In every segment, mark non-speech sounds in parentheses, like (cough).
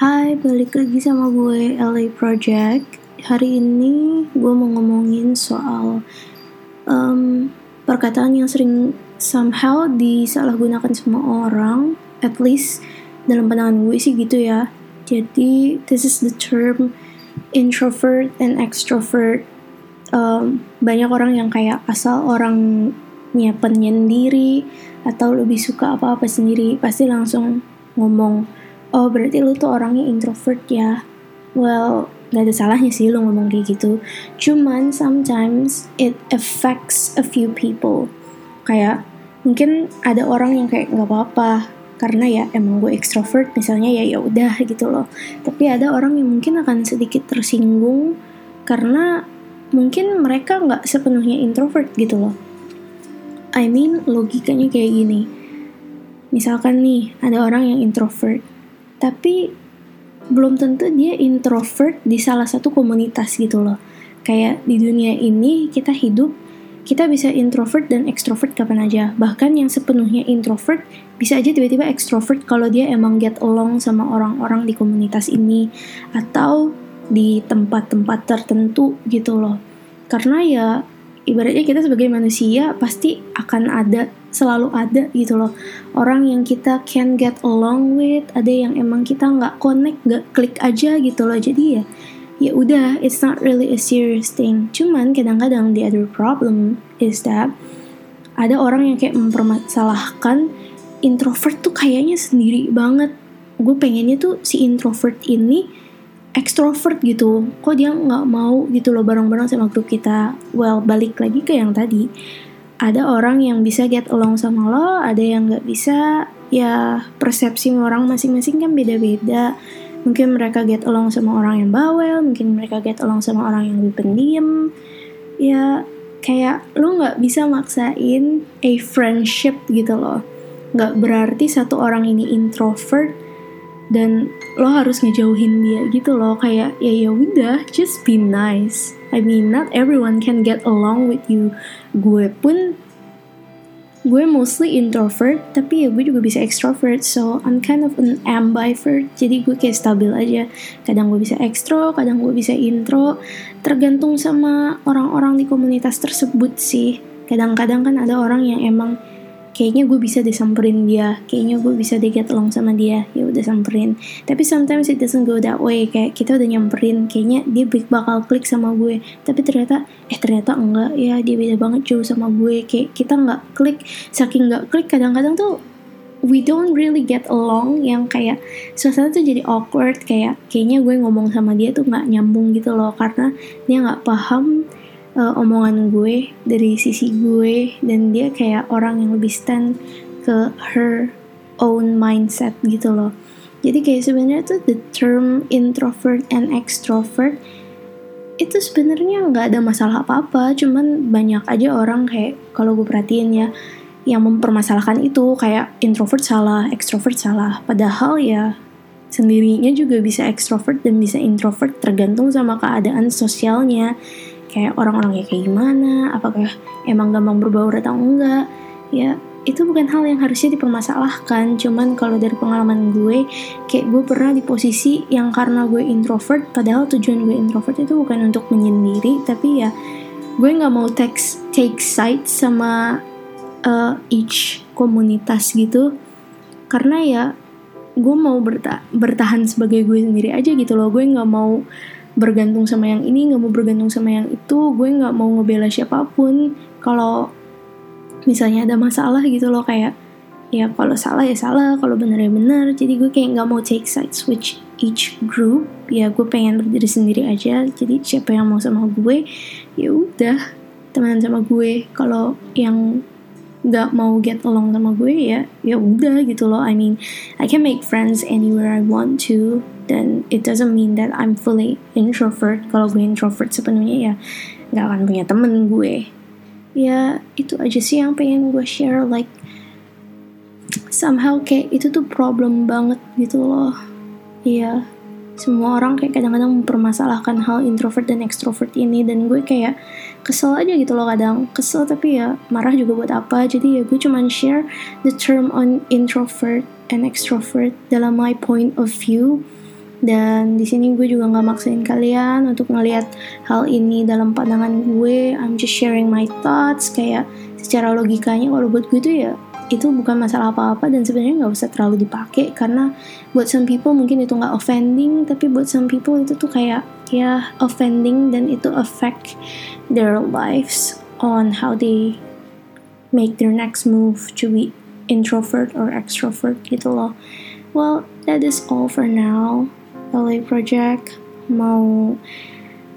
Hai, balik lagi sama gue LA Project. Hari ini gue mau ngomongin soal um, perkataan yang sering somehow disalahgunakan semua orang. At least dalam pandangan gue sih gitu ya. Jadi this is the term introvert and extrovert. Um, banyak orang yang kayak asal orangnya penyendiri atau lebih suka apa-apa sendiri pasti langsung ngomong oh berarti lu tuh orangnya introvert ya? Well gak ada salahnya sih lu ngomong kayak gitu. Cuman sometimes it affects a few people. Kayak mungkin ada orang yang kayak nggak apa-apa karena ya emang gue extrovert misalnya ya ya udah gitu loh. Tapi ada orang yang mungkin akan sedikit tersinggung karena mungkin mereka nggak sepenuhnya introvert gitu loh. I mean logikanya kayak gini. Misalkan nih ada orang yang introvert tapi belum tentu dia introvert di salah satu komunitas gitu loh. Kayak di dunia ini kita hidup kita bisa introvert dan extrovert kapan aja. Bahkan yang sepenuhnya introvert bisa aja tiba-tiba extrovert kalau dia emang get along sama orang-orang di komunitas ini atau di tempat-tempat tertentu gitu loh. Karena ya ibaratnya kita sebagai manusia pasti akan ada selalu ada gitu loh. Orang yang kita can get along with ada yang emang kita nggak connect nggak klik aja gitu loh. Jadi ya ya udah it's not really a serious thing. Cuman kadang-kadang the other problem is that ada orang yang kayak mempermasalahkan introvert tuh kayaknya sendiri banget. Gue pengennya tuh si introvert ini extrovert gitu. Kok dia nggak mau gitu loh bareng-bareng sama grup kita? Well balik lagi ke yang tadi. Ada orang yang bisa get along sama lo ada yang nggak bisa. Ya persepsi orang masing-masing kan beda-beda. Mungkin mereka get along sama orang yang bawel mungkin mereka get along sama orang yang lebih pendiam. Ya kayak lo nggak bisa maksain a friendship gitu loh. Nggak berarti satu orang ini introvert dan lo harus ngejauhin dia gitu loh kayak ya ya udah just be nice. I mean not everyone can get along with you. Gue pun gue mostly introvert tapi ya gue juga bisa extrovert so I'm kind of an ambivert. Jadi gue kayak stabil aja. Kadang gue bisa extro kadang gue bisa intro. Tergantung sama orang-orang di komunitas tersebut sih. Kadang-kadang kan ada orang yang emang kayaknya gue bisa disamperin dia. Kayaknya gue bisa di get along sama dia. Ya udah samperin. Tapi sometimes it doesn't go that way. Kayak kita udah nyamperin kayaknya dia bakal klik sama gue. Tapi ternyata eh ternyata enggak. Ya dia beda banget jauh sama gue. Kayak kita nggak klik saking nggak klik kadang-kadang tuh we don't really get along yang kayak suasana tuh jadi awkward. Kayak kayaknya gue ngomong sama dia tuh nggak nyambung gitu loh. Karena dia nggak paham uh, omongan gue dari sisi gue dan dia kayak orang yang lebih stand ke her own mindset gitu loh. Jadi kayak sebenarnya tuh the term introvert and extrovert itu sebenarnya nggak ada masalah apa-apa cuman banyak aja orang kayak kalau gue perhatiin ya yang mempermasalahkan itu. Kayak introvert salah, extrovert salah. Padahal ya sendirinya juga bisa extrovert dan bisa introvert tergantung sama keadaan sosialnya kayak orang-orangnya kayak gimana apakah emang gampang berbaur atau enggak ya itu bukan hal yang harusnya dipermasalahkan. Cuman kalau dari pengalaman gue kayak gue pernah di posisi yang karena gue introvert padahal tujuan gue introvert itu bukan untuk menyendiri tapi ya gue nggak mau take take side sama uh, each komunitas gitu. Karena ya gue mau berta bertahan sebagai gue sendiri aja gitu loh. Gue nggak mau bergantung sama yang ini nggak mau bergantung sama yang itu gue nggak mau ngebela siapa pun. Kalau misalnya ada masalah gitu loh kayak ya kalau salah ya salah kalau bener ya bener jadi gue kayak nggak mau take side switch each group. Ya gue pengen berdiri sendiri aja. Jadi siapa yang mau sama gue ya udah temenan sama gue. Kalau yang nggak mau get along sama gue ya ya udah gitu loh. I mean I can make friends anywhere I want to dan it doesn't mean that I'm fully introvert. Kalau gue introvert sepenuhnya ya nggak akan punya temen gue. Ya itu aja sih yang pengen gue share like somehow kayak itu tuh problem banget gitu loh. Iya semua orang kayak kadang-kadang mempermasalahkan hal introvert dan extrovert ini dan gue kayak kesel aja gitu loh kadang kesel tapi ya marah juga buat apa. Jadi ya gue cuman share the term on introvert and extrovert dalam my point of view. Dan di sini gue juga nggak maksain kalian untuk ngelihat hal ini dalam pandangan gue. I'm just sharing my thoughts. Kayak secara logikanya kalau buat gue tuh ya itu bukan masalah apa-apa dan sebenarnya nggak usah terlalu dipakai karena buat some people mungkin itu nggak offending tapi buat some people itu tuh kayak ya offending dan itu affect their lives on how they make their next move to be introvert or extrovert gitu loh well that is all for now LA Project mau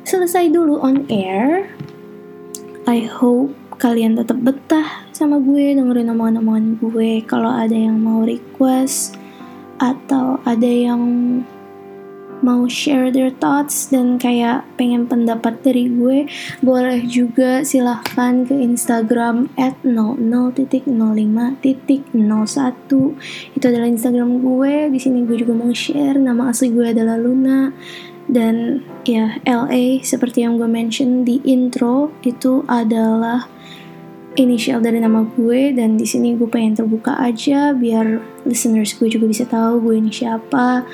selesai dulu on air. I hope kalian tetap betah sama gue dengerin omongan-omongan gue. Kalau ada yang mau request atau ada yang mau share their thoughts dan kayak pengen pendapat dari gue boleh juga silahkan ke Instagram at 00.05.01 itu adalah Instagram gue di sini gue juga mau share. Nama asli gue adalah Luna dan ya LA seperti yang gue mention di intro itu adalah inisial dari nama gue dan di sini gue pengen terbuka aja biar listeners gue juga bisa tahu gue ini siapa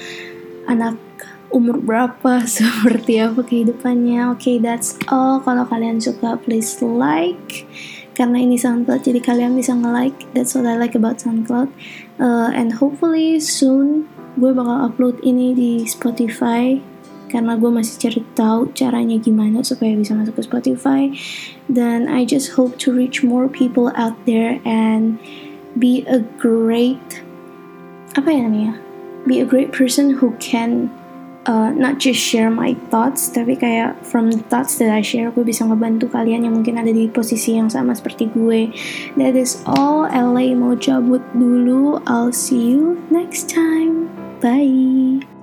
anak umur berapa, (laughs) seperti apa kehidupannya. Oke, okay, that's all. Kalau kalian suka, please like. Karena ini SoundCloud, jadi kalian bisa nge-like. That's what I like about SoundCloud. Uh, and hopefully soon gue bakal upload ini di Spotify karena gue masih cari tahu caranya gimana supaya bisa masuk ke Spotify. Dan I just hope to reach more people out there and be a great apa ya namanya? Be a great person who can uh, not just share my thoughts tapi kayak from the thoughts that I share gue bisa ngebantu kalian yang mungkin ada di posisi yang sama seperti gue. That is all LA mau cabut dulu. I'll see you next time. Bye